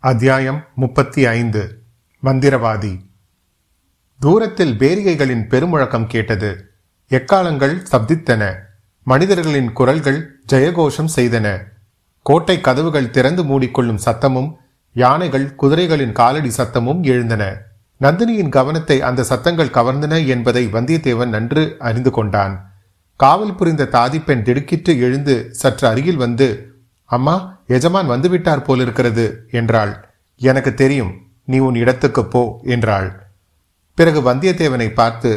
அத்தியாயம் முப்பத்தி ஐந்து. மந்திரவாதி. தூரத்தில் பேரிகைகளின் பெருமுழக்கம் கேட்டது. எக்காலங்கள் சப்தித்தன. மனிதர்களின் குரல்கள் ஜெயகோஷம் செய்தன. கோட்டை கதவுகள் திறந்து மூடிக்கொள்ளும் சத்தமும் யானைகள் குதிரைகளின் காலடி சத்தமும் எழுந்தன. நந்தினியின் கவனத்தை அந்த சத்தங்கள் கவர்ந்தன என்பதை வந்தியத்தேவன் நன்று அறிந்து கொண்டான். காவல் புரிந்த தாதிப்பெண் திடுக்கிட்டு எழுந்து சற்று அருகில் வந்து அம்மா எஜமான் வந்துவிட்டார் போலிருக்கிறது என்றாள். எனக்கு தெரியும் நீ உன் இடத்துக்கு போ என்றாள். பிறகு வந்தியத்தேவனை பார்த்து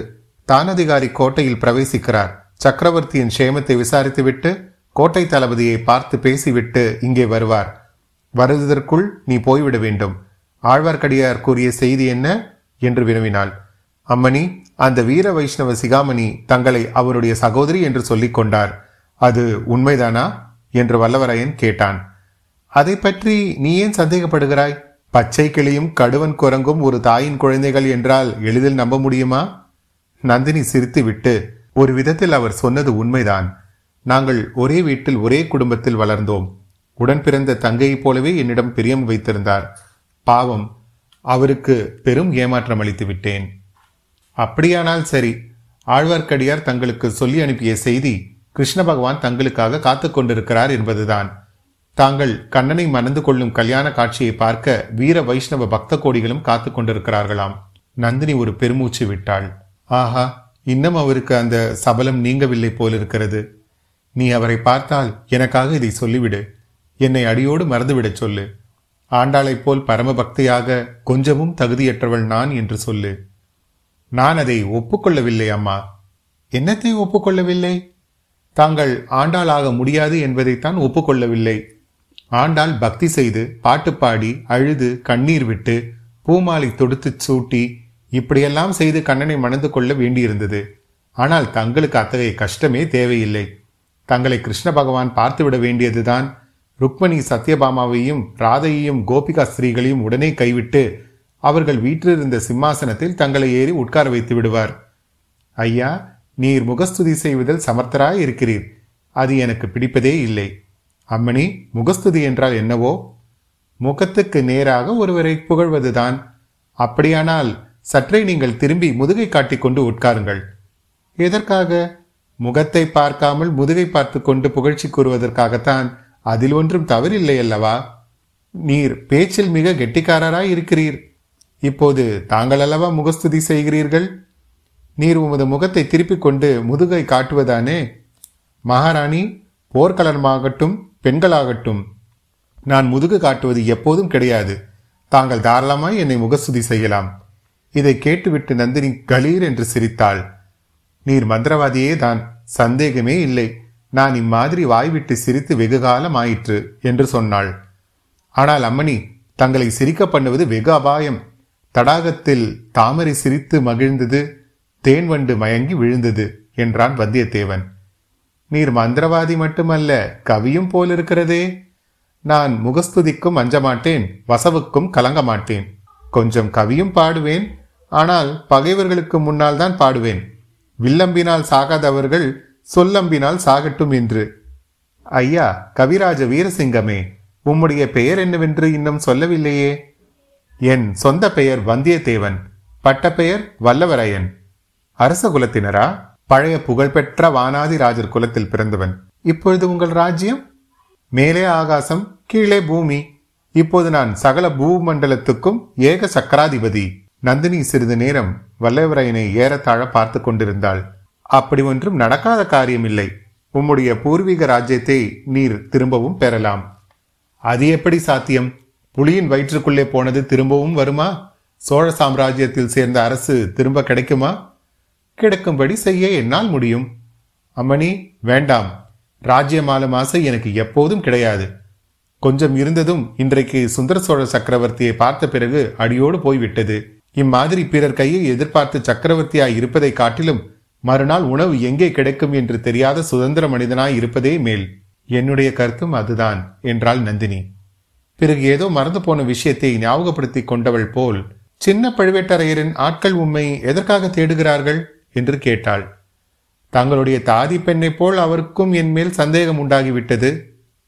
தானதிகாரி கோட்டையில் பிரவேசிக்கிறார். சக்கரவர்த்தியின் சேமத்தை விசாரித்துவிட்டு கோட்டை தளபதியை பார்த்து பேசிவிட்டு இங்கே வருவார். வருவதற்குள் நீ போய்விட வேண்டும். ஆழ்வார்க்கடியார் கூறிய செய்தி என்ன? என்று வினவினாள். அம்மணி அந்த வீர வைஷ்ணவ சிகாமணி தங்களை அவருடைய சகோதரி என்று சொல்லிக் கொண்டார். அது உண்மைதானா? என்று வல்லவரையன் கேட்டான். அதை பற்றி நீ ஏன் சந்தேகப்படுகிறாய்? பச்சை கிளியும் கடுவன் குரங்கும் ஒரு தாயின் குழந்தைகள் என்றால் எளிதில் நம்ப முடியுமா? நந்தினி சிரித்துவிட்டு ஒரு விதத்தில் அவர் சொன்னது உண்மைதான். நாங்கள் ஒரே வீட்டில் ஒரே குடும்பத்தில் வளர்ந்தோம். உடன் பிறந்த தங்கையைப் போலவே என்னிடம் பிரியம் வைத்திருந்தார். பாவம் அவருக்கு பெரும் ஏமாற்றம் அளித்து விட்டேன். அப்படியானால் சரி. ஆழ்வார்க்கடியார் தங்களுக்கு சொல்லி அனுப்பிய செய்தி கிருஷ்ண பகவான் தங்களுக்காக காத்து கொண்டிருக்கிறார் என்பதுதான். தாங்கள் கண்ணனை மணந்து கொள்ளும் கல்யாண காட்சியை பார்க்க வீர வைஷ்ணவ பக்த கோடிகளும் காத்து கொண்டிருக்கிறார்களாம். நந்தினி ஒரு பெருமூச்சு விட்டாள். ஆஹா இன்னும் அவருக்கு அந்த சபலம் நீங்கவில்லை போலிருக்கிறது. நீ அவரை பார்த்தால் எனக்காக இதை சொல்லிவிடு. என்னை அடியோடு மறந்துவிடச் சொல்லு. ஆண்டாளைப் போல் பரமபக்தியாக கொஞ்சமும் தகுதியற்றவள் நான் என்று சொல்லு. நான் அதை ஒப்புக்கொள்ளவில்லை அம்மா. என்னத்தை ஒப்புக்கொள்ளவில்லை? தாங்கள் ஆண்டாளாக முடியாது என்பதைத்தான் ஒப்புக்கொள்ளவில்லை. ஆண்டாள் பக்தி செய்து பாட்டு பாடி அழுது கண்ணீர் விட்டு பூமாலை தொடுத்துச் சூட்டி இப்படியெல்லாம் செய்து கண்ணனை மணந்து கொள்ள வேண்டியிருந்தது. ஆனால் தங்களுக்கு அத்தகைய கஷ்டமே தேவையில்லை. தங்களை கிருஷ்ண பகவான் பார்த்துவிட வேண்டியதுதான். ருக்மணி சத்யபாமாவையும் ராதையையும் கோபிகா ஸ்திரீகளையும் உடனே கைவிட்டு அவர்கள் வீற்றிருந்த சிம்மாசனத்தில் தங்களை ஏறி உட்கார வைத்து விடுவார். ஐயா நீர் முகஸ்துதி செய்வதில் சமர்த்தராய் இருக்கிறீர். அது எனக்கு பிடிப்பதே இல்லை. அம்மணி முகஸ்துதி என்றால் என்னவோ? முகத்துக்கு நேராக ஒருவரை புகழ்வதுதான். அப்படியானால் சற்றே நீங்கள் திரும்பி முதுகை காட்டிக்கொண்டு உட்காருங்கள். எதற்காக? முகத்தை பார்க்காமல் முதுகை பார்த்து கொண்டு புகழ்ச்சி கூறுவதற்காகத்தான் அதில் ஒன்றும் தவறில்லை அல்லவா? நீர் பேச்சில் மிக கெட்டிக்காரராய் இருக்கிறீர். இப்போது தாங்கள் அல்லவா முகஸ்துதி செய்கிறீர்கள்? நீர் உமது முகத்தை திருப்பிக் கொண்டு முதுகை காட்டுவதானே? மகாராணி போர்க்கலனமாகட்டும் பெண்களாகட்டும் நான் முதுகு காட்டுவது எப்போதும் கிடையாது. தாங்கள் தாராளமாய் என்னை முகஸ்துதி செய்யலாம். இதை கேட்டுவிட்டு நந்தினி கலீர் என்று சிரித்தாள். நீர் மந்திரவாதியே தான் சந்தேகமே இல்லை. நான் இம்மாதிரி வாய்விட்டு சிரித்து வெகு காலம் ஆயிற்று என்று சொன்னாள். ஆனால் அம்மணி தங்களை சிரிக்க பண்ணுவது வெகு அபாயம். தடாகத்தில் தாமரை சிரித்து மகிழ்ந்தது. தேன் வண்டு மயங்கி விழுந்தது என்றான் வந்தியத்தேவன். நீர் மந்திரவாதி மட்டுமல்ல கவியும் போலிருக்கிறதே. நான் முகஸ்துதிக்கும் அஞ்சமாட்டேன் வசவுக்கும் கலங்க மாட்டேன் கொஞ்சம் கவியும் பாடுவேன் ஆனால் பகைவர்களுக்கு முன்னால் தான் பாடுவேன். வில்லம்பினால் சாகாதவர்கள் சொல்லம்பினால் சாகட்டும் என்று. ஐயா கவிராஜ வீரசிங்கமே உம்முடைய பெயர் என்னவென்று இன்னும் சொல்லவில்லையே? என் சொந்த பெயர் வந்தியத்தேவன் பட்டப்பெயர் வல்லவரையன். அரச குலத்தினரா? பழைய புகழ்பெற்ற வானாதிராஜர் குலத்தில் பிறந்தவன். இப்பொழுது உங்கள் ராஜ்யம்? மேலே ஆகாசம் கீழே பூமி. இப்போது நான் சகல பூமண்டலத்துக்கும் ஏக சக்கராதிபதி. நந்தினி சிறிது நேரம் வல்லவரையனை ஏறத்தாழ பார்த்து கொண்டிருந்தாள். அப்படி ஒன்றும் நடக்காத காரியமில்லை. உம்முடைய பூர்வீக ராஜ்யத்தை நீர் திரும்பவும் பெறலாம். அது எப்படி சாத்தியம்? புலியின் வயிற்றுக்குள்ளே போனது திரும்பவும் வருமா? சோழ சாம்ராஜ்யத்தில் சேர்ந்த அரசு திரும்ப கிடைக்குமா? கிடைக்கும்படி செய்ய என்னால் முடியும். அம்மணி வேண்டாம். ராஜ்யமாலும் ஆசை எனக்கு எப்போதும் கிடையாது. கொஞ்சம் இருந்ததும் இன்றைக்கு சுந்தர சோழ சக்கரவர்த்தியை பார்த்த பிறகு அடியோடு போய்விட்டது. இம்மாதிரி பிறர் கையை எதிர்பார்த்து சக்கரவர்த்தியாய் இருப்பதை காட்டிலும் மறுநாள் உணவு எங்கே கிடைக்கும் என்று தெரியாத சுதந்திர மனிதனாய் இருப்பதே மேல். என்னுடைய கருத்தும் அதுதான் என்றாள் நந்தினி. பிறகு ஏதோ மறந்து போன விஷயத்தை ஞாபகப்படுத்திக் கொண்டவள் போல் சின்ன பழுவேட்டரையரின் ஆட்கள் உண்மை எதற்காக தேடுகிறார்கள்? என்று கேட்டாள். தங்களுடைய தாதி பெண்ணைப் போல் அவருக்கும் என் மேல் சந்தேகம் உண்டாகிவிட்டது.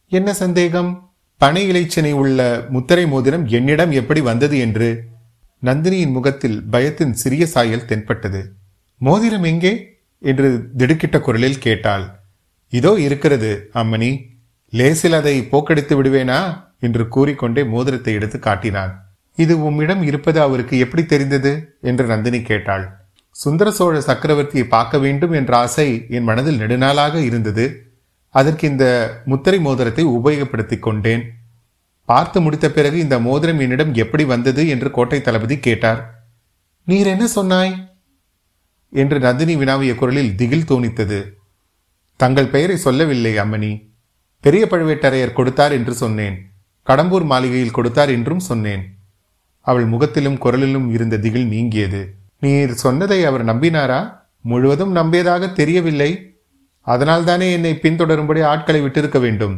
என்ன சந்தேகம்? பனை இலைச்சினை உள்ள முத்திரை மோதிரம் என்னிடம் எப்படி வந்தது என்று? நந்தினியின் முகத்தில் பயத்தின் சிறிய சாயல் தென்பட்டது. மோதிரம் எங்கே? என்று திடுக்கிட்ட குரலில் கேட்டாள். இதோ இருக்கிறது அம்மணி. லேசில் அதை போக்கடித்து விடுவேனா? என்று கூறிக்கொண்டே மோதிரத்தை எடுத்து காட்டினான். இது உம்மிடம் இருப்பது அவருக்கு எப்படி தெரிந்தது? என்று நந்தினி கேட்டாள். சுந்தர சோழ சக்கரவர்த்தியை பார்க்க வேண்டும் என்ற ஆசை என் மனதில் நெடுநாளாக இருந்தது. அதற்கு இந்த முத்திரை மோதிரத்தை உபயோகப்படுத்திக் கொண்டேன். பார்த்து முடித்த பிறகு இந்த மோதிரம் என்னிடம் எப்படி வந்தது என்று கோட்டை தளபதி கேட்டார். நீர் என்ன சொன்னாய்? என்று நந்தினி வினாவிய குரலில் திகில் தோணித்தது. தங்கள் பெயரை சொல்லவில்லை அம்மணி. பெரிய பழுவேட்டரையர் கொடுத்தார் என்று சொன்னேன். கடம்பூர் மாளிகையில் கொடுத்தார் என்றும் சொன்னேன். அவள் முகத்திலும் குரலிலும் இருந்த திகில் நீங்கியது. நீர் சொன்னதை அவர் நம்பினாரா? முழுவதும் நம்பியதாக தெரியவில்லை. அதனால்தானே என்னை பின்தொடரும்படி ஆட்களை விட்டிருக்க வேண்டும்.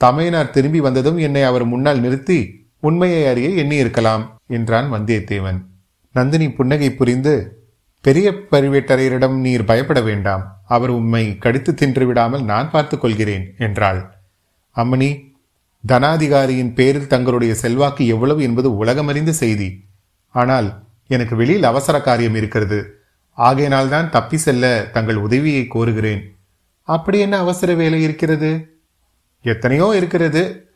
தமையனார் திரும்பி வந்ததும் என்னை அவர் முன்னால் நிறுத்தி உண்மையை அறிய எண்ணியிருக்கலாம் என்றான் வந்தியத்தேவன். நந்தினி புன்னகை புரிந்து பெரிய பழுவேட்டரையரிடம் நீர் பயப்பட வேண்டாம். அவர் உம்மை கடித்து தின்று விடாமல் நான் பார்த்துக் கொள்கிறேன் என்றாள். அம்மணி தனாதிகாரியின் பேரில் தங்களுடைய செல்வாக்கு எவ்வளவு என்பது உலகமறிந்த செய்தி. ஆனால் எனக்கு வெளியில் அவசர காரியம் இருக்கிறது. ஆகையினால் தான் தப்பி செல்ல தங்கள் உதவியை கோருகிறேன். அப்படி என்ன அவசர வேலை இருக்கிறது? எத்தனையோ இருக்கிறது.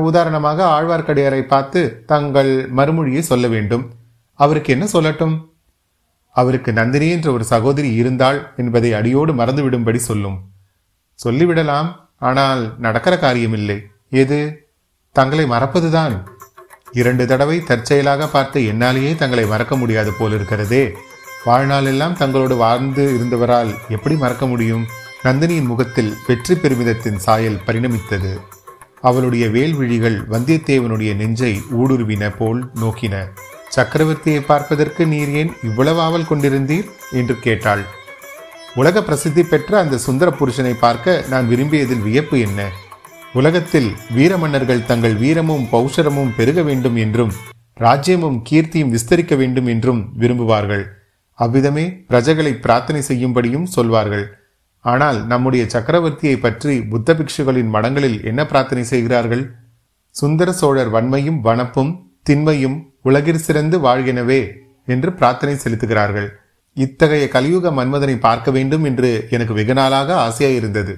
உதாரணமாக ஆழ்வார்க்கடியாரை பார்த்து தங்கள் மறுமொழியை சொல்ல வேண்டும். அவருக்கு என்ன சொல்லட்டும்? அவருக்கு நந்தினி என்ற ஒரு சகோதரி இருந்தாள் என்பதை அடியோடு மறந்துவிடும்படி சொல்லும். சொல்லிவிடலாம் ஆனால் நடக்கிற காரியமில்லை. எது? தங்களை மறப்பதுதான். இரண்டு தடவை தற்செயலாக பார்த்த என்னாலேயே தங்களை மறக்க முடியாது போல் இருக்கிறதே. வாழ்நாளெல்லாம் தங்களோடு வாழ்ந்து இருந்தவரால் எப்படி மறக்க முடியும்? நந்தினியின் முகத்தில் வெற்றி பெருமிதத்தின் சாயல் பரிணமித்தது. அவளுடைய வேல்விழிகள் வந்தியத்தேவனுடைய நெஞ்சை ஊடுருவின போல் நோக்கின. சக்கரவர்த்தியை பார்ப்பதற்கு நீர் ஏன் இவ்வளவு ஆவல் கொண்டிருந்தீர்? என்று கேட்டாள். உலக பிரசித்தி பெற்ற அந்த சுந்தர புருஷனை பார்க்க நான் விரும்பியதில் வியப்பு என்ன? உலகத்தில் வீர மன்னர்கள் தங்கள் வீரமும் பௌஷரமும் பெருக வேண்டும் என்றும் ராஜ்யமும் கீர்த்தியும் விஸ்தரிக்க வேண்டும் என்றும் விரும்புவார்கள். அவ்விதமே பிரஜைகளை பிரார்த்தனை செய்யும்படியும் சொல்வார்கள். ஆனால் நம்முடைய சக்கரவர்த்தியை பற்றி புத்த பிக்ஷுகளின் மடங்களில் என்ன பிரார்த்தனை செய்கிறார்கள்? சுந்தர சோழர் வன்மையும் வனப்பும் திண்மையும் உலகிற் சிறந்து வாழ்கினவே என்று பிரார்த்தனை செலுத்துகிறார்கள். இத்தகைய கலியுக மன்மதனை பார்க்க வேண்டும் என்று எனக்கு வெகு நாளாக ஆசையாயிருந்தது.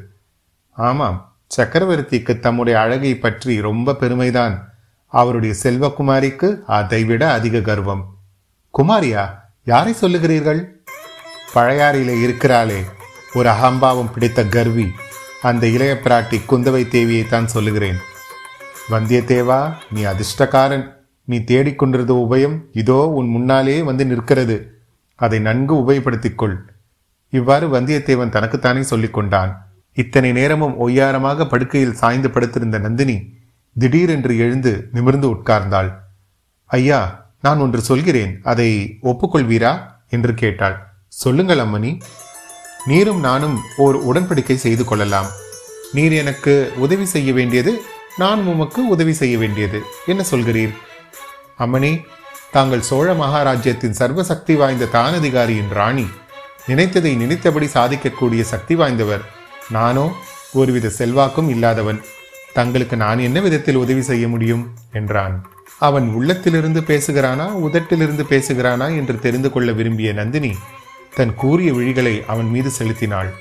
ஆமாம் சக்கரவர்த்திக்கு தம்முடைய அழகை பற்றி ரொம்ப பெருமைதான். அவருடைய செல்வகுமாரிக்கு அதைவிட அதிக கர்வம். குமாரியா யாரை சொல்லுகிறீர்கள்? பழையாறையில் இருக்கிறாளே ஒரு அகம்பாவம் பிடித்த கர்வி. அந்த இளைய பிராட்டி குந்தவை தேவியை தான் சொல்லுகிறேன். வந்தியத்தேவா நீ அதிர்ஷ்டக்காரன். நீ தேடிக்கொண்டிருந்த உபயம் இதோ உன் முன்னாலே வந்து நிற்கிறது. அதை நன்கு உபயோகப்படுத்திக் கொள். இவ்வாறு வந்தியத்தேவன் தனக்குத்தானே சொல்லிக் கொண்டான். இத்தனை நேரமும் ஒய்யாரமாக படுக்கையில் சாய்ந்து படுத்திருந்த நந்தினி திடீரென்று எழுந்து நிமிர்ந்து உட்கார்ந்தாள். ஐயா நான் ஒன்று சொல்கிறேன். அதை ஒப்புக்கொள்வீரா? என்று கேட்டாள். சொல்லுங்கள் அம்மணி. நீரும் நானும் ஓர் உடன்படிக்கை செய்து கொள்ளலாம். நீர் எனக்கு உதவி செய்ய வேண்டியது நான் உமக்கு உதவி செய்ய வேண்டியது. என்ன சொல்கிறீர்? அம்மணி தாங்கள் சோழ மகாராஜ்யத்தின் சர்வ சக்தி வாய்ந்த தானதிகாரியின் ராணி. நினைத்ததை நினைத்தபடி சாதிக்கக்கூடிய சக்தி வாய்ந்தவர். நானோ ஒருவித செல்வாக்கும் இல்லாதவன். தங்களுக்கு நான் என்ன விதத்தில் உதவி செய்ய முடியும்? என்றான். அவன் உள்ளத்திலிருந்து பேசுகிறானா உதட்டிலிருந்து பேசுகிறானா என்று தெரிந்து கொள்ள விரும்பிய நந்தினி தன் கூறிய விழிகளை அவன் மீது செலுத்தினாள்.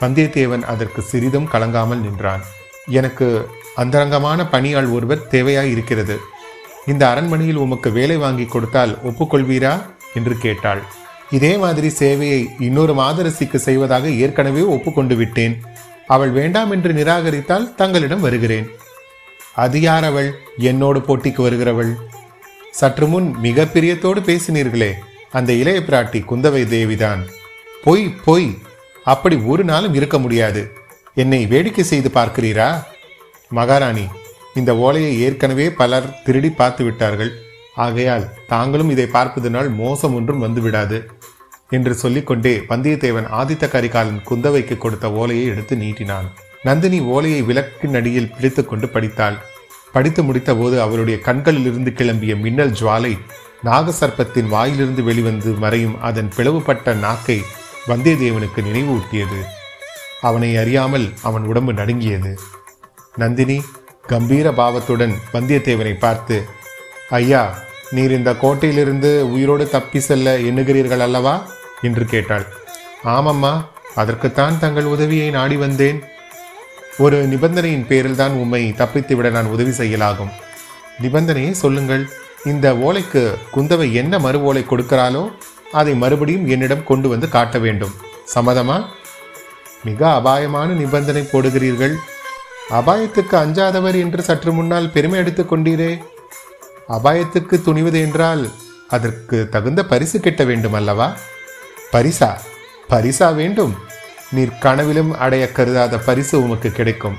வந்தியத்தேவன் அதற்கு சிறிதும் கலங்காமல் நின்றான். எனக்கு அந்தரங்கமான பணியாள் ஒருவர் தேவையாய் இருக்கிறது இந்த அரண்மனையில் உமக்கு வேலை வாங்கி கொடுத்தால் ஒப்புக்கொள்வீரா? என்று கேட்டாள். இதே மாதிரி சேவையை இன்னொரு மாதரசிக்கு செய்வதாக ஏற்கனவே ஒப்புக்கொண்டு விட்டேன். அவள் வேண்டாம் என்று நிராகரித்தால் தங்களிடம் வருகிறேன். அது யார் அவள் என்னோடு போட்டிக்கு வருகிறவள். சற்று முன் மிக பிரியத்தோடு பேசினீர்களே அந்த இளைய பிராட்டி குந்தவை தேவிதான். பொய் பொய் அப்படி ஒரு நாளும் இருக்க முடியாது. என்னை வேடிக்கை செய்து பார்க்கிறீரா? மகாராணி இந்த ஓலையை ஏற்கனவே பலர் திருடி பார்த்து விட்டார்கள். ஆகையால் தாங்களும் இதை பார்ப்பதனால் மோசம் ஒன்றும் வந்துவிடாது என்று சொல்லிக்கொண்டே வந்தியத்தேவன் ஆதித்த கரிகாலன் குந்தவைக்கு கொடுத்த ஓலையை எடுத்து நீட்டினான். நந்தினி ஓலையை விளக்கின் அடியில் பிடித்துக்கொண்டு படித்தாள். படித்து முடித்தபோது அவளுடைய கண்களிலிருந்து கிளம்பிய மின்னல் ஜுவாலை நாகசர்ப்பத்தின் வாயிலிருந்து வெளிவந்து மறையும் அதன் பிளவுபட்ட நாக்கை வந்தியத்தேவனுக்கு நினைவூட்டியது. அவனை அறியாமல் அவன் உடம்பு நடுங்கியது. நந்தினி கம்பீர பாவத்துடன் வந்தியத்தேவனை பார்த்து ஐயா நீர் இந்த கோட்டையிலிருந்து உயிரோடு தப்பி செல்ல எண்ணுகிறீர்கள் அல்லவா? என்று கேட்டாள். ஆமம்மா அதற்குத்தான் தங்கள் உதவியை நாடி வந்தேன். ஒரு நிபந்தனையின் பேரில் தான் உம்மை தப்பித்துவிட நான் உதவி செய்யலாகும். நிபந்தனையை சொல்லுங்கள் இந்த ஓலைக்கு குந்தவை என்ன மறு ஓலை கொடுக்கிறாளோ அதை மறுபடியும் என்னிடம் கொண்டு வந்து காட்ட வேண்டும். சம்மதமா? மிக அபாயமான நிபந்தனை போடுகிறீர்கள். அபாயத்துக்கு அஞ்சாதவர் என்று சற்று முன்னால் பெருமை எடுத்துக் கொண்டீரே. அபாயத்துக்கு துணிவது என்றால் அதற்கு தகுந்த பரிசு கிட்ட வேண்டும் அல்லவா பரிசா? பரிசா வேண்டும். நீர் கனவிலும் அடைய கருதாத பரிசு உமக்கு கிடைக்கும்.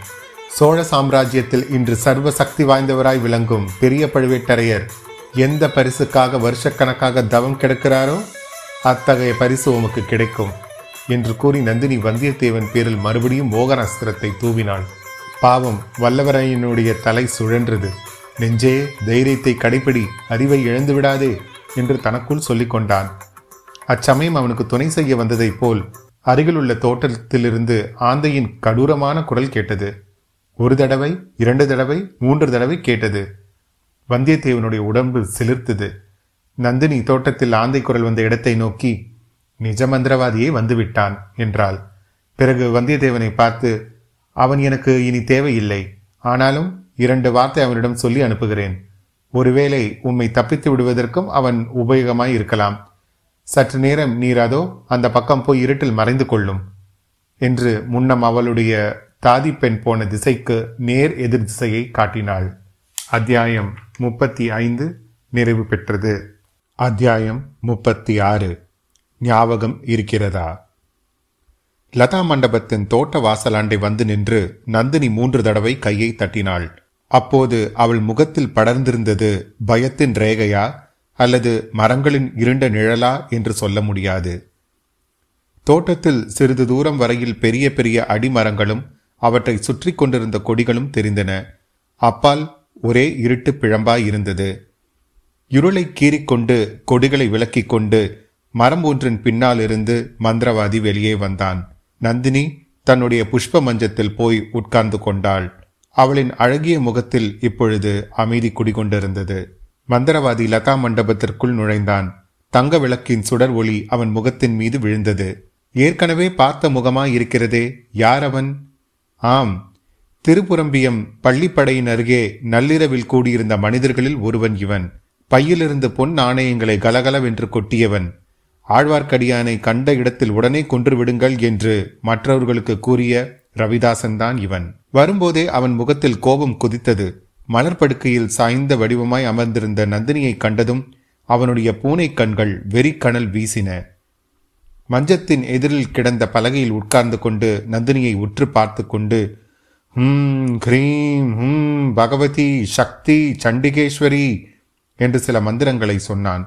சோழ சாம்ராஜ்யத்தில் இன்று சர்வ சக்தி வாய்ந்தவராய் விளங்கும் பெரிய பழுவேட்டரையர் எந்த பரிசுக்காக வருஷக்கணக்காக தவம் கிடக்கிறாரோ அத்தகைய பரிசு உமக்கு கிடைக்கும் என்று கூறி நந்தினி வந்தியத்தேவன் பேரில் மறுபடியும் மோகனாஸ்திரத்தை தூவினாள். பாவம் வல்லவரையனுடைய தலை சுழன்றது. நெஞ்சே தைரியத்தை கடைப்பிடி அறிவை இழந்து விடாதே என்று தனக்குள் சொல்லிக்கொண்டான். அச்சமயம் அவனுக்கு துணை செய்ய வந்ததைப் போல் அருகிலுள்ள தோட்டத்திலிருந்து ஆந்தையின் கடூரமான குரல் கேட்டது. ஒரு தடவை இரண்டு தடவை மூன்று தடவை கேட்டது. வந்தியத்தேவனுடைய உடம்பு சிலிர்த்தது. நந்தினி தோட்டத்தில் ஆந்தை குரல் வந்த இடத்தை நோக்கி நிஜ மந்திரவாதியே வந்துவிட்டான் என்றாள். பிறகு வந்தியத்தேவனை பார்த்து அவன் எனக்கு இனி தேவையில்லை. ஆனாலும் இரண்டு வார்த்தை அவனிடம் சொல்லி அனுப்புகிறேன். ஒருவேளை உம்மை தப்பித்து விடுவதற்கும் அவன் உபயோகமாய் இருக்கலாம். சற்று நேரம் நீர் அதோ அந்த பக்கம் போய் இருட்டில் மறைந்து கொள்ளும். என்று முன்னம் அவளுடைய தாதி பெண் போன திசைக்கு நேர் எதிர் திசையை காட்டினாள். அத்தியாயம் முப்பத்தி ஐந்து நிறைவு பெற்றது. அத்தியாயம் முப்பத்தி ஆறு ஞாபகம் இருக்கிறதா? லதா மண்டபத்தின் தோட்ட வாசலாண்டை வந்து நின்று நந்தினி மூன்று தடவை கையை தட்டினாள். அப்போது அவள் முகத்தில் படர்ந்திருந்தது பயத்தின் ரேகையா அல்லது மரங்களின் இருண்ட நிழலா என்று சொல்ல முடியாது. தோட்டத்தில் சிறிது தூரம் வரையில் பெரிய பெரிய அடிமரங்களும் அவற்றை சுற்றி கொண்டிருந்த கொடிகளும் தெரிந்தன. அப்பால் ஒரே இருட்டு பிழம்பாய் இருந்தது. இருளை கீறிக்கொண்டு கொடிகளை விலக்கிக் கொண்டு மரம் ஒன்றின் பின்னால் இருந்து மந்திரவாதி வெளியே வந்தான். நந்தினி தன்னுடைய புஷ்ப மஞ்சத்தில் போய் உட்கார்ந்து கொண்டாள். அவளின் அழகிய முகத்தில் இப்பொழுது அமைதி குடிகொண்டிருந்தது. மந்திரவாதி லதா மண்டபத்திற்குள் நுழைந்தான். தங்க விளக்கின் சுடர் ஒளி அவன் முகத்தின் மீது விழுந்தது. ஏற்கனவே பார்த்த முகமாய் இருக்கிறதே யார் அவன்? ஆம் திருப்புரம்பியம் பள்ளிப்படையின் அருகே நள்ளிரவில் கூடியிருந்த மனிதர்களில் ஒருவன் இவன். பையிலிருந்து பொன் நாணயங்களை கலகலவென்று கொட்டியவன். ஆழ்வார்க்கடியானை கண்ட இடத்தில் உடனே கொன்று விடுங்கள் என்று மற்றவர்களுக்கு கூறிய ரவிதாசன் தான் இவன். வரும்போதே அவன் முகத்தில் கோபம் குதித்தது. மலர்படுக்கையில் சாய்ந்த வடிவமாய் அமர்ந்திருந்த நந்தினியை கண்டதும் அவனுடைய பூனை கண்கள் வெறிக்கணல் வீசின. மஞ்சத்தின் எதிரில் கிடந்த பலகையில் உட்கார்ந்து கொண்டு நந்தினியை உற்று பார்த்து கொண்டு ஹம் ஹ்ரீம் ஹும் பகவதி சக்தி சண்டிகேஸ்வரி என்று சில மந்திரங்களை சொன்னான்.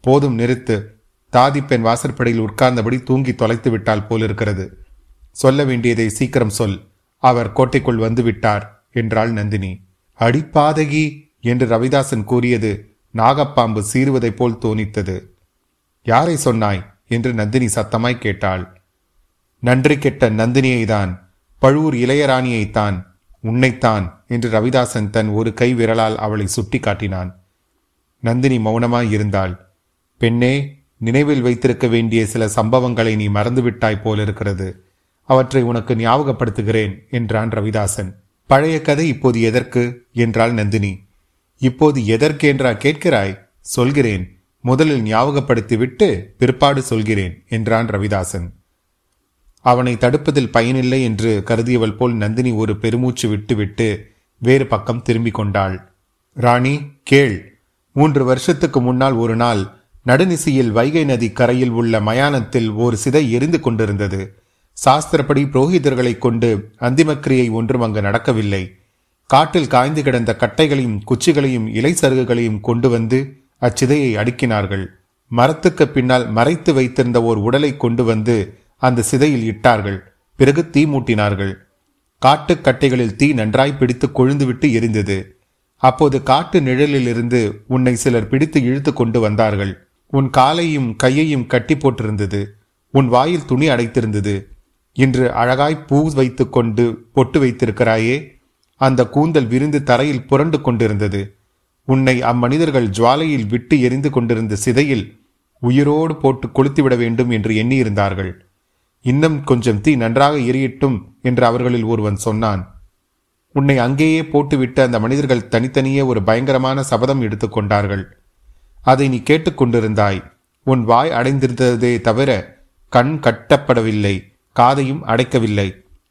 போதும் நிறுத்து. தாதி பெண் வாசற்படியில் உட்கார்ந்தபடி தூங்கி தொலைத்து விட்டால் போலிருக்கிறது. சொல்ல வேண்டியதை சீக்கிரம் சொல். அவர் கோட்டைக்குள் வந்து விட்டார் என்றாள் நந்தினி. அடிப்பாதகி என்று ரவிதாசன் கூறியது நாகப்பாம்பு சீறுவதைப் போல் தோணித்தது. யாரை சொன்னாய்? என்று நந்தினி சத்தமாய் கேட்டாள். நன்றி கெட்ட நந்தினியை தான் பழுவூர் இளையராணியைத்தான் உன்னைத்தான் என்று ரவிதாசன் தன் ஒரு கை விரலால் அவளை சுட்டி காட்டினான் நந்தினி மௌனமாய் இருந்தாள். பெண்ணே நினைவில் வைத்திருக்க வேண்டிய சில சம்பவங்களை நீ மறந்துவிட்டாய் போலிருக்கிறது. அவற்றை உனக்கு ஞாபகப்படுத்துகிறேன் என்றான் ரவிதாசன். பழைய கதை இப்போது எதற்கு? என்றாள் நந்தினி. இப்போது எதற்கென்றா கேட்கிறாய்? சொல்கிறேன். முதலில் ஞாபகப்படுத்திவிட்டு பிற்பாடு சொல்கிறேன் என்றான் ரவிதாசன். அவனை தடுப்பதில் பயனில்லை என்று கருதியவள் போல் நந்தினி ஒரு பெருமூச்சு விட்டுவிட்டு வேறு பக்கம் திரும்பிக் கொண்டாள். ராணி கேள். மூன்று வருஷத்துக்கு முன்னால் ஒரு நாள் நடுநிசியில் வைகை நதி கரையில் உள்ள மயானத்தில் ஒரு சிதை எரிந்து கொண்டிருந்தது. சாஸ்திரப்படி புரோகிதர்களைக் கொண்டு அந்திமக்கிரியை ஒன்றும் அங்கு நடக்கவில்லை. காட்டில் காய்ந்து கிடந்த கட்டைகளையும் குச்சிகளையும் இலை சருகுகளையும் கொண்டு வந்து அச்சிதையை அடுக்கினார்கள். மரத்துக்கு பின்னால் மறைத்து வைத்திருந்த ஓர் உடலை கொண்டு வந்து அந்த சிதையில் இட்டார்கள். பிறகு தீ மூட்டினார்கள். காட்டுக்கட்டைகளில் தீ நன்றாய் பிடித்து கொழுந்துவிட்டு எரிந்தது. அப்போது காட்டு நிழலிலிருந்து உன்னை சிலர் பிடித்து இழுத்து கொண்டு வந்தார்கள். உன் காலையும் கையையும் கட்டி போட்டிருந்தது. உன் வாயில் துணி அடைத்திருந்தது. இன்று அழகாய் பூ வைத்து கொண்டு பொட்டு வைத்திருக்கிறாயே. அந்த கூந்தல் விரிந்து தரையில் புரண்டு கொண்டிருந்தது. உன்னை அம்மனிதர்கள் ஜுவாலையில் விட்டு எரிந்து கொண்டிருந்த சிதையில் உயிரோடு போட்டு கொளுத்திவிட வேண்டும் என்று எண்ணியிருந்தார்கள். இன்னும் கொஞ்சம் தீ நன்றாக எரியட்டும் என்று அவர்களில் ஒருவன் சொன்னான். உன்னை அங்கேயே போட்டுவிட்டு அந்த மனிதர்கள் தனித்தனியே ஒரு பயங்கரமான சபதம் எடுத்துக்கொண்டார்கள் அதை நீ கேட்டுக்கொண்டிருந்தாய் உன் வாய் அடைந்திருந்ததே தவிர கண் கட்டப்படவில்லை. காதையும் அடைக்கவில்லை.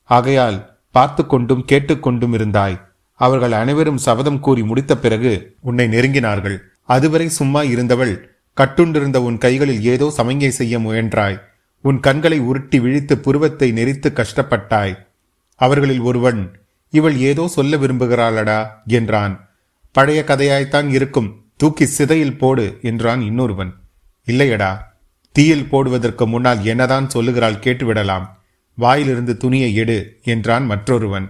ஆகையால் பார்த்து கொண்டும் கேட்டுக்கொண்டும் இருந்தாய். அவர்கள் அனைவரும் சபதம் கூறி முடித்த பிறகு உன்னை நெருங்கினார்கள். அதுவரை சும்மா இருந்தவள் கட்டுண்டிருந்த உன் கைகளில் ஏதோ சமங்கை செய்ய முயன்றாய். உன் கண்களை உருட்டி விழித்து புருவத்தை நெறித்து கஷ்டப்பட்டாய். அவர்களில் ஒருவன் இவள் ஏதோ சொல்ல விரும்புகிறாளடா என்றான். பழைய கதையாய்த்தான் இருக்கும். தூக்கி சிதையில் போடு என்றான் இன்னொருவன். இல்லையடா தீயில் போடுவதற்கு முன்னால் என்னதான் சொல்லுகிறாள் கேட்டுவிடலாம். வாயிலிருந்து துணியை எடு என்றான் மற்றொருவன்.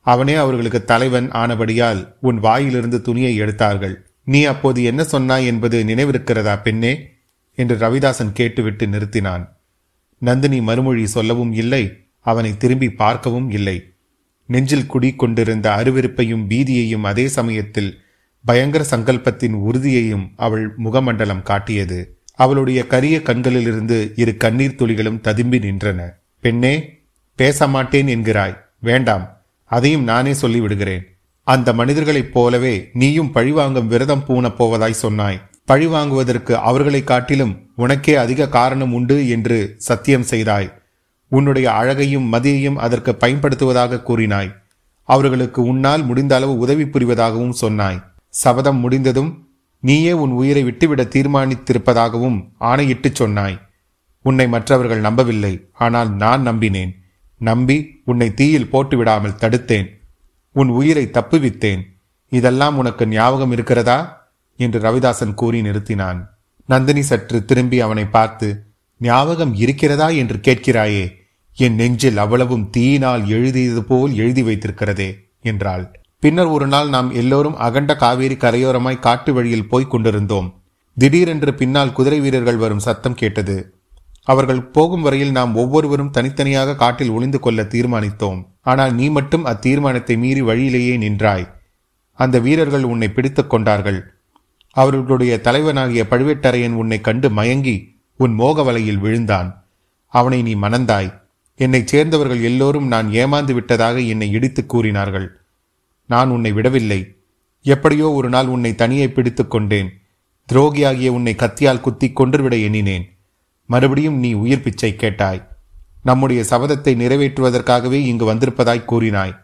அவனே அவர்களுக்கு தலைவன் ஆனபடியால் உன் வாயிலிருந்து துணியை எடுத்தார்கள். நீ அப்போது என்ன சொன்னாய் என்பது நினைவிருக்கிறதா பெண்ணே? என்று ரவிதாசன் கேட்டுவிட்டு நிறுத்தினான். நந்தினி மறுமொழி சொல்லவும் இல்லை அவனை திரும்பி பார்க்கவும் இல்லை. நெஞ்சில் குடிக்கொண்டிருந்த அருவிருப்பையும் பீதியையும் அதே சமயத்தில் பயங்கர சங்கல்பத்தின் உறுதியையும் அவள் முகமண்டலம் காட்டியது. அவளுடைய கரிய கண்களிலிருந்து இரு கண்ணீர் துளிகளும் ததும்பி நின்றன. பெண்ணே பேச மாட்டேன் என்கிறாய். வேண்டாம். அதையும் நானே சொல்லிவிடுகிறேன். அந்த மனிதர்களைப் போலவே நீயும் பழிவாங்கும் விரதம் பூண போவதாய் சொன்னாய். பழி வாங்குவதற்கு அவர்களை காட்டிலும் உனக்கே அதிக காரணம் உண்டு என்று சத்தியம் செய்தாய். உன்னுடைய அழகையும் மதியையும் அதற்கு பயன்படுத்துவதாக கூறினாய். அவர்களுக்கு உன்னால் முடிந்த அளவு உதவி புரிவதாகவும் சொன்னாய். சபதம் முடிந்ததும் நீயே உன் உயிரை விட்டுவிட தீர்மானித்திருப்பதாகவும் ஆணையிட்டுச் சொன்னாய். உன்னை மற்றவர்கள் நம்பவில்லை ஆனால் நான் நம்பினேன். நம்பி உன்னை தீயில் போட்டு விடாமல் தடுத்தேன். உன் உயிரை தப்புவித்தேன். இதெல்லாம் உனக்கு ஞாபகம் இருக்கிறதா? என்று ரவிதாசன் கூறி நிறுத்தினான். நந்தினி சற்று திரும்பி அவனை பார்த்து ஞாபகம் இருக்கிறதா என்று கேட்கிறாயே? என் நெஞ்சில் அவ்வளவும் தீயினால் எழுதியது போல் எழுதி வைத்திருக்கிறதே என்றாள். பின்னர் ஒரு நாள் நாம் எல்லோரும் அகண்ட காவேரி கரையோரமாய் காட்டு வழியில் போய்க் கொண்டிருந்தோம். திடீரென்று பின்னால் குதிரை வீரர்கள் வரும் சத்தம் கேட்டது. அவர்கள் போகும் வரையில் நாம் ஒவ்வொருவரும் தனித்தனியாக காட்டில் ஒளிந்து கொள்ள தீர்மானித்தோம். ஆனால் நீ மட்டும் அத்தீர்மானத்தை மீறி வழியிலேயே நின்றாய். அந்த வீரர்கள் உன்னை பிடித்துக் கொண்டார்கள். அவர்களுடைய தலைவனாகிய பழுவேட்டரையன் உன்னை கண்டு மயங்கி உன் மோக வலையில் விழுந்தான். அவனை நீ மணந்தாய். என்னைச் சேர்ந்தவர்கள் எல்லோரும் நான் ஏமாந்து விட்டதாக என்னை இடித்து கூறினார்கள். நான் உன்னை விடவில்லை. எப்படியோ ஒரு நாள் உன்னை தனியே பிடித்து கொண்டேன். துரோகியாகிய உன்னை கத்தியால் குத்தி கொன்றுவிட எண்ணினேன். மறுபடியும் நீ உயிர் பிச்சை கேட்டாய். நம்முடைய சபதத்தை நிறைவேற்றுவதற்காகவே இங்கு வந்திருப்பதாய் கூறினாய்.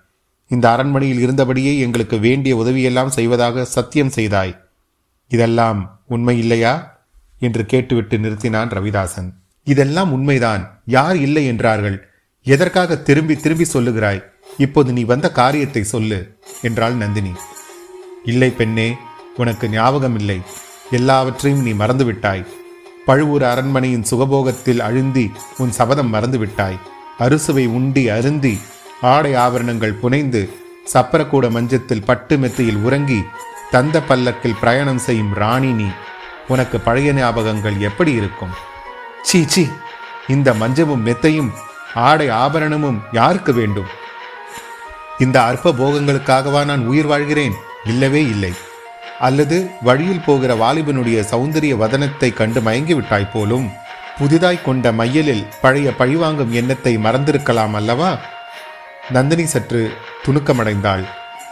இந்த அரண்மனையில் இருந்தபடியே எங்களுக்கு வேண்டிய உதவியெல்லாம் செய்வதாக சத்தியம் செய்தாய். இதெல்லாம் உண்மை இல்லையா என்று கேட்டுவிட்டு நிறுத்தினான் ரவிதாசன். இதெல்லாம் உண்மைதான். யார் இல்லை என்றார்கள். எதற்காக திரும்பி திரும்பி சொல்லுகிறாய்? இப்போது நீ வந்த காரியத்தை சொல்லு என்றாள் நந்தினி. இல்லை பெண்ணே உனக்கு ஞாபகம் இல்லை எல்லாவற்றையும் நீ மறந்துவிட்டாய். பழுவூர் அரண்மனையின் சுகபோகத்தில் அழுந்தி உன் சபதம் மறந்துவிட்டாய். அறுசுவை உண்டி அருந்தி ஆடை ஆபரணங்கள் புனைந்து சப்பரக்கூட மஞ்சத்தில் பட்டு மெத்தையில் உறங்கி தந்த பல்லக்கில் பிரயாணம் செய்யும் ராணி நீ. உனக்கு பழைய ஞாபகங்கள் எப்படி இருக்கும்? சீ சீ. இந்த மஞ்சமும் மெத்தையும் ஆடை ஆபரணமும் யாருக்கு வேண்டும்? இந்த அற்ப போகங்களுக்காகவா நான் உயிர் வாழ்கிறேன்? இல்லவே இல்லை. அல்லது வழியில் போகிற வாலிபனுடைய சௌந்தரிய வதனத்தை கண்டு மயங்கிவிட்டாய் போலும் புதிதாய் கொண்ட மையலில் பழைய பழிவாங்கும் எண்ணத்தை மறந்திருக்கலாம் அல்லவா? நந்தினி சற்று துணுக்கமடைந்தாள்.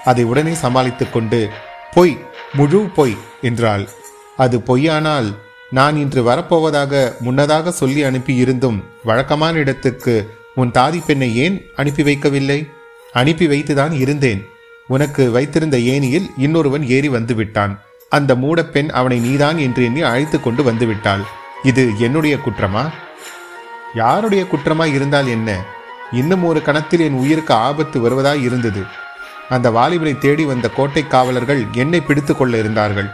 அதை உடனே சமாளித்துக் கொண்டு பொய் முழு பொய் என்றாள். அது பொய்யானால் நான் இன்று வரப்போவதாக முன்னதாக சொல்லி அனுப்பி இருந்தும் வழக்கமான இடத்துக்கு உன் தாதி பெண்ணை ஏன் அனுப்பி வைக்கவில்லை? அனுப்பி வைத்துதான் இருந்தேன். உனக்கு வைத்திருந்த ஏனியில் இன்னொருவன் ஏறி வந்து விட்டான் அந்த மூடப்பெண் அவனை நீதான் என்று எண்ணி அழைத்து கொண்டு வந்துவிட்டாள். இது என்னுடைய குற்றமா? யாருடைய குற்றமாய் இருந்தால் என்ன? இன்னும் ஒரு கணத்தில் என் உயிருக்கு ஆபத்து வருவதாய் இருந்தது. அந்த வாலிபனை தேடி வந்த கோட்டை காவலர்கள் என்னை பிடித்து கொள்ள இருந்தார்கள்.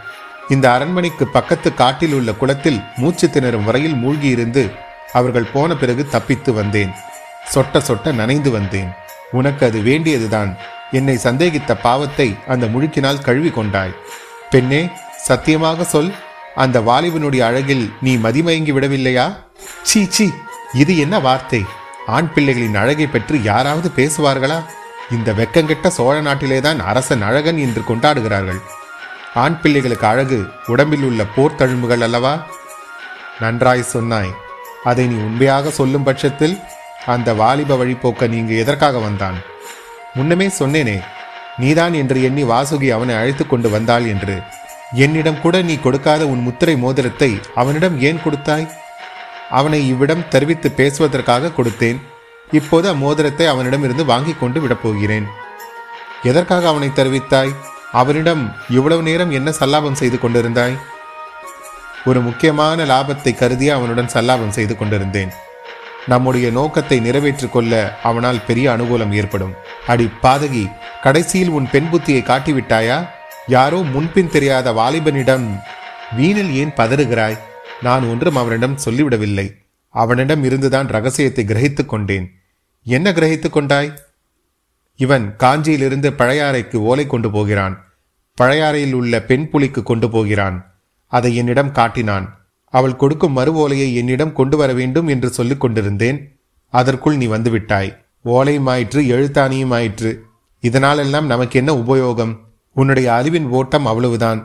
இந்த அரண்மனைக்கு பக்கத்து காட்டில் உள்ள குளத்தில் மூச்சு திணறும் வரையில் மூழ்கியிருந்து அவர்கள் போன பிறகு தப்பித்து வந்தேன். சொட்ட சொட்ட நனைந்து வந்தேன். உனக்கு அது வேண்டியதுதான். என்னை சந்தேகித்த பாவத்தை அந்த முழுக்கினால் கழுவி கொண்டாய் பெண்ணே சத்தியமாக சொல். அந்த வாலிபனுடைய அழகில் நீ மதிமயங்கி விடவில்லையா? சீ சீ இது என்ன வார்த்தை? ஆண் பிள்ளைகளின் அழகை பற்றி யாராவது பேசுவார்களா? இந்த வெக்கங்கெட்ட சோழ நாட்டிலேதான் அரசன் அழகன் என்று கொண்டாடுகிறார்கள். ஆண் பிள்ளைகளுக்கு அழகு உடம்பில் உள்ள போர் தழும்புகள் அல்லவா? நன்றாய் சொன்னாய். அதை நீ உண்மையாக சொல்லும் பட்சத்தில் அந்த வாலிப வழிபோக்க நீங்க எதற்காக வந்தான்? முன்னமே சொன்னேனே நீதான் என்று எண்ணி வாசுகி அவனை அழைத்து கொண்டு வந்தாள் என்று. என்னிடம் கூட நீ கொடுக்காத உன் முத்திரை மோதிரத்தை அவனிடம் ஏன் கொடுத்தாய்? அவனை இவ்விடம் தெரிவித்து பேசுவதற்காக கொடுத்தேன். இப்போது அம்மோதிரத்தை அவனிடமிருந்து வாங்கி கொண்டு விடப்போகிறேன் எதற்காக அவனை தெரிவித்தாய்? அவனிடம் இவ்வளவு நேரம் என்ன சல்லாபம் செய்து கொண்டிருந்தாய்? ஒரு முக்கியமான லாபத்தை கருதி அவனுடன் சல்லாபம் செய்து கொண்டிருந்தேன். நம்முடைய நோக்கத்தை நிறைவேற்றிக் கொள்ள அவனால் பெரிய அனுகூலம் ஏற்படும். அடி பாதகி கடைசியில் உன் பெண் புத்தியை காட்டிவிட்டாயா? யாரோ முன்பின் தெரியாத வாலிபனிடம் வீணில் ஏன் பதறுகிறாய்? நான் ஒன்றும் அவனிடம் சொல்லிவிடவில்லை. அவனிடம் இருந்துதான் ரகசியத்தை கிரகித்துக் கொண்டேன். என்ன கிரகித்துக் கொண்டாய்? இவன் காஞ்சியிலிருந்து பழையாறைக்கு ஓலை கொண்டு போகிறான். பழையாறையில் உள்ள பெண் புலிக்கு கொண்டு போகிறான். அதை என்னிடம் காட்டினான். அவள் கொடுக்கும் மறு ஓலையை என்னிடம் கொண்டு வர வேண்டும் என்று சொல்லிக் கொண்டிருந்தேன். அதற்குள் நீ வந்துவிட்டாய். ஓலையுமாயிற்று எழுத்தாணியும் ஆயிற்று இதனாலெல்லாம் நமக்கு என்ன உபயோகம்? உன்னுடைய அறிவின் ஓட்டம் அவ்வளவுதான்.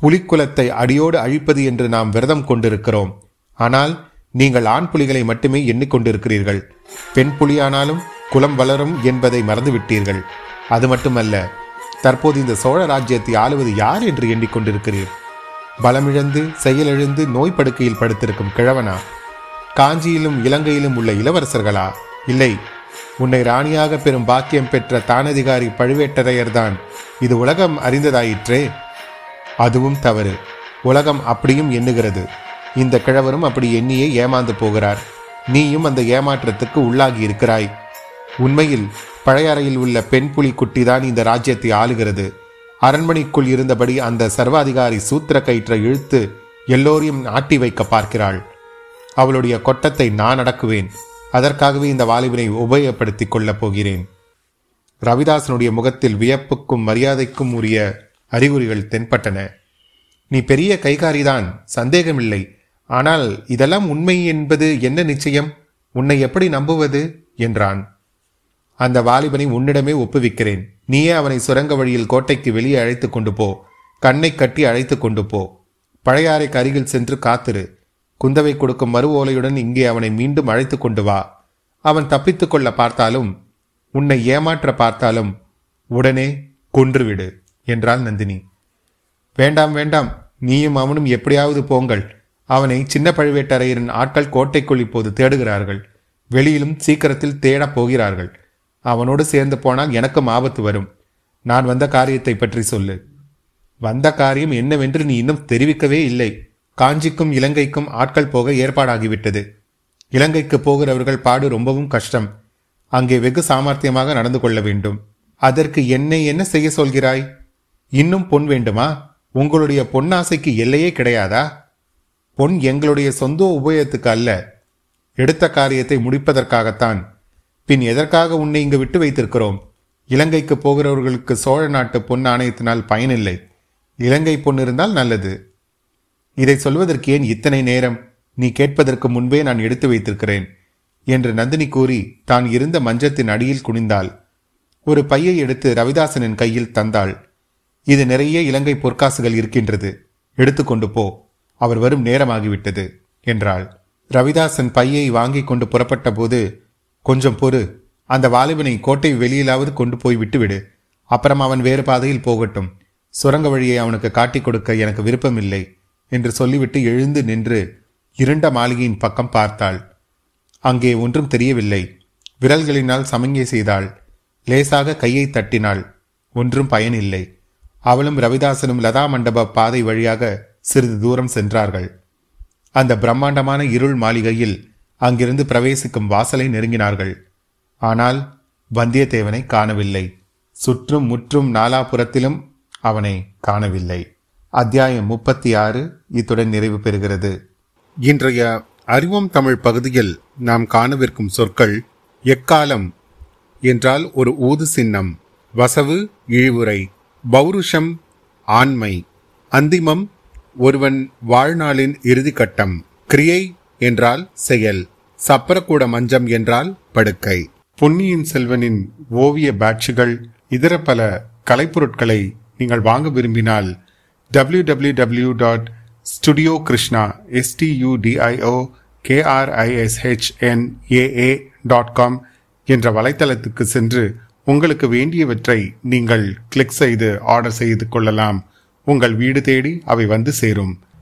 புலிக்குலத்தை அடியோடு அழிப்பது என்று நாம் விரதம் கொண்டிருக்கிறோம். ஆனால் நீங்கள் ஆண் புலிகளை மட்டுமே எண்ணிக்கொண்டிருக்கிறீர்கள். பெண் புலியானாலும் குலம் வளரும் என்பதை மறந்துவிட்டீர்கள். அது மட்டுமல்ல தற்போது இந்த சோழ ராஜ்யத்தை ஆளுவது யார் என்று எண்ணிக்கொண்டிருக்கிறீர்? பலமிழந்து செயலிழந்து நோய் படுக்கையில் படுத்திருக்கும் கிழவனா? காஞ்சியிலும் இலங்கையிலும் உள்ள இளவரசர்களா? இல்லை. உன்னை ராணியாக பெறும் பாக்கியம் பெற்ற தானதிகாரி பழுவேட்டரையர்தான். இது உலகம் அறிந்ததாயிற்றே. அதுவும் தவறு. உலகம் அப்படியும் எண்ணுகிறது. இந்த கிழவரும் அப்படி எண்ணியே ஏமாந்து போகிறார். நீயும் அந்த ஏமாற்றத்துக்கு உள்ளாகி இருக்கிறாய். உண்மையில் பழையறையில் உள்ள பெண் புலி குட்டிதான் இந்த ராஜ்யத்தை ஆளுகிறது. அரண்மனைக்குள் இருந்தபடி அந்த சர்வாதிகாரி சூத்திர கயிற்றை இழுத்து எல்லோரையும் ஆட்டி வைக்க பார்க்கிறாள். அவளுடைய கொட்டத்தை நான் அடக்குவேன். அதற்காகவே இந்த வாலிபனை உபயோகப்படுத்திக் கொள்ளப் போகிறேன். ரவிதாசனுடைய முகத்தில் வியப்புக்கும் மரியாதைக்கும் உரிய அறிகுறிகள் தென்பட்டன. நீ பெரிய கைகாரிதான் சந்தேகமில்லை. ஆனால் இதெல்லாம் உண்மை என்பது என்ன நிச்சயம்? உன்னை எப்படி நம்புவது? என்றான். அந்த வாலிபனை உன்னிடமே ஒப்புவிக்கிறேன். நீயே அவனை சுரங்க வழியில் கோட்டைக்கு வெளியே அழைத்து கொண்டு போ. கண்ணை கட்டி அழைத்து கொண்டு போ. பழையாறைக்கு அருகில் சென்று காத்திரு. குந்தவை கொடுக்கும் மறு ஓலையுடன் இங்கே அவனை மீண்டும் அழைத்து கொண்டு வா. அவன் தப்பித்துக் கொள்ள பார்த்தாலும் உன்னை ஏமாற்ற பார்த்தாலும் உடனே கொன்றுவிடு என்றாள் நந்தினி. வேண்டாம் வேண்டாம் நீயும் அவனும் எப்படியாவது போங்கள். அவனை சின்ன பழுவேட்டரையரின் ஆட்கள் கோட்டைக்குள் இப்போது தேடுகிறார்கள். வெளியிலும் சீக்கிரத்தில் தேடப் போகிறார்கள். அவனோடு சேர்ந்து போனால் எனக்கும் ஆபத்து வரும். நான் வந்த காரியத்தை பற்றி சொல்லு. வந்த காரியம் என்னவென்று நீ இன்னும் தெரிவிக்கவே இல்லை. காஞ்சிக்கும் இலங்கைக்கும் ஆட்கள் போக ஏற்பாடாகிவிட்டது. இலங்கைக்கு போகிறவர்கள் பாடு ரொம்பவும் கஷ்டம். அங்கே வெகு சாமர்த்தியமாக நடந்து கொள்ள வேண்டும். அதற்கு என்னை என்ன செய்ய சொல்கிறாய்? இன்னும் பொன் வேண்டுமா? உங்களுடைய பொன்னாசைக்கு எல்லையே கிடையாதா? பொன் எங்களுடைய சொந்த உபயோகத்துக்கு அல்ல. எடுத்த காரியத்தை முடிப்பதற்காகத்தான். பின் எதற்காக உன்னை இங்கு விட்டு வைத்திருக்கிறோம்? இலங்கைக்கு போகிறவர்களுக்கு சோழ நாட்டு பொன் ஆணையத்தினால் பயனில்லை. இலங்கை பொன் இருந்தால் நல்லது. இதை சொல்வதற்கு ஏன் இத்தனை நேரம்? நீ கேட்பதற்கு முன்பே நான் எடுத்து வைத்திருக்கிறேன் என்று நந்தினி கூறி தான் இருந்த மஞ்சத்தின் அடியில் குனிந்தாள். ஒரு பையை எடுத்து ரவிதாசனின் கையில் தந்தாள். இது நிறைய இலங்கை பொற்காசுகள் இருக்கின்றது. எடுத்துக்கொண்டு போ. அவர் வரும் நேரமாகிவிட்டது என்றாள். ரவிதாசன் பையை வாங்கி கொண்டு புறப்பட்ட போது கொஞ்சம் பொறு. அந்த வாலிபனை கோட்டை வெளியிலாவது கொண்டு போய் விட்டுவிடு. அப்புறம் அவன் வேறு பாதையில் போகட்டும். சுரங்க வழியை அவனுக்கு காட்டிக் கொடுக்க எனக்கு விருப்பமில்லை என்று சொல்லிவிட்டு எழுந்து நின்று இருண்ட மாளிகையின் பக்கம் பார்த்தாள். அங்கே ஒன்றும் தெரியவில்லை. விரல்களினால் சமங்கை செய்தாள். லேசாக கையை தட்டினாள். ஒன்றும் பயனில்லை. அவளும் ரவிதாசனும் லதா மண்டப பாதை வழியாக சிறிது தூரம் சென்றார்கள். அந்த பிரம்மாண்டமான இருள் மாளிகையில் அங்கிருந்து பிரவேசிக்கும் வாசலை நெருங்கினார்கள். ஆனால் வந்தியத்தேவனை காணவில்லை. சுற்றும் முற்றும் நாலாபுரத்திலும் அவனை காணவில்லை. அத்தியாயம் முப்பத்தி ஆறு இத்துடன் நிறைவு பெறுகிறது. இன்றைய அறிவோம் தமிழ் பகுதியில் நாம் காணவிருக்கும் சொற்கள் எக்காலம் என்றால் ஒரு ஊது சின்னம் வசவு இழிவுரை பௌருஷம் ஆண்மை அந்திமம் ஒருவன் வாழ்நாளின் இறுதிக்கட்டம் கிரியை என்றால் செயல். சப்பரக்கூட மஞ்சம் என்றால் படுக்கை. பொன்னியின் செல்வனின் ஓவிய பேட்சுகள் இதர பல கலைப்பொருட்களை நீங்கள் வாங்க விரும்பினால் W W W dot studio Krishna STUDIO KRISHNAA dot com என்ற வலைத்தளத்துக்கு சென்று உங்களுக்கு வேண்டியவற்றை நீங்கள் கிளிக் செய்து ஆர்டர் செய்து கொள்ளலாம். உங்கள் வீடு தேடி அவை வந்து சேரும்.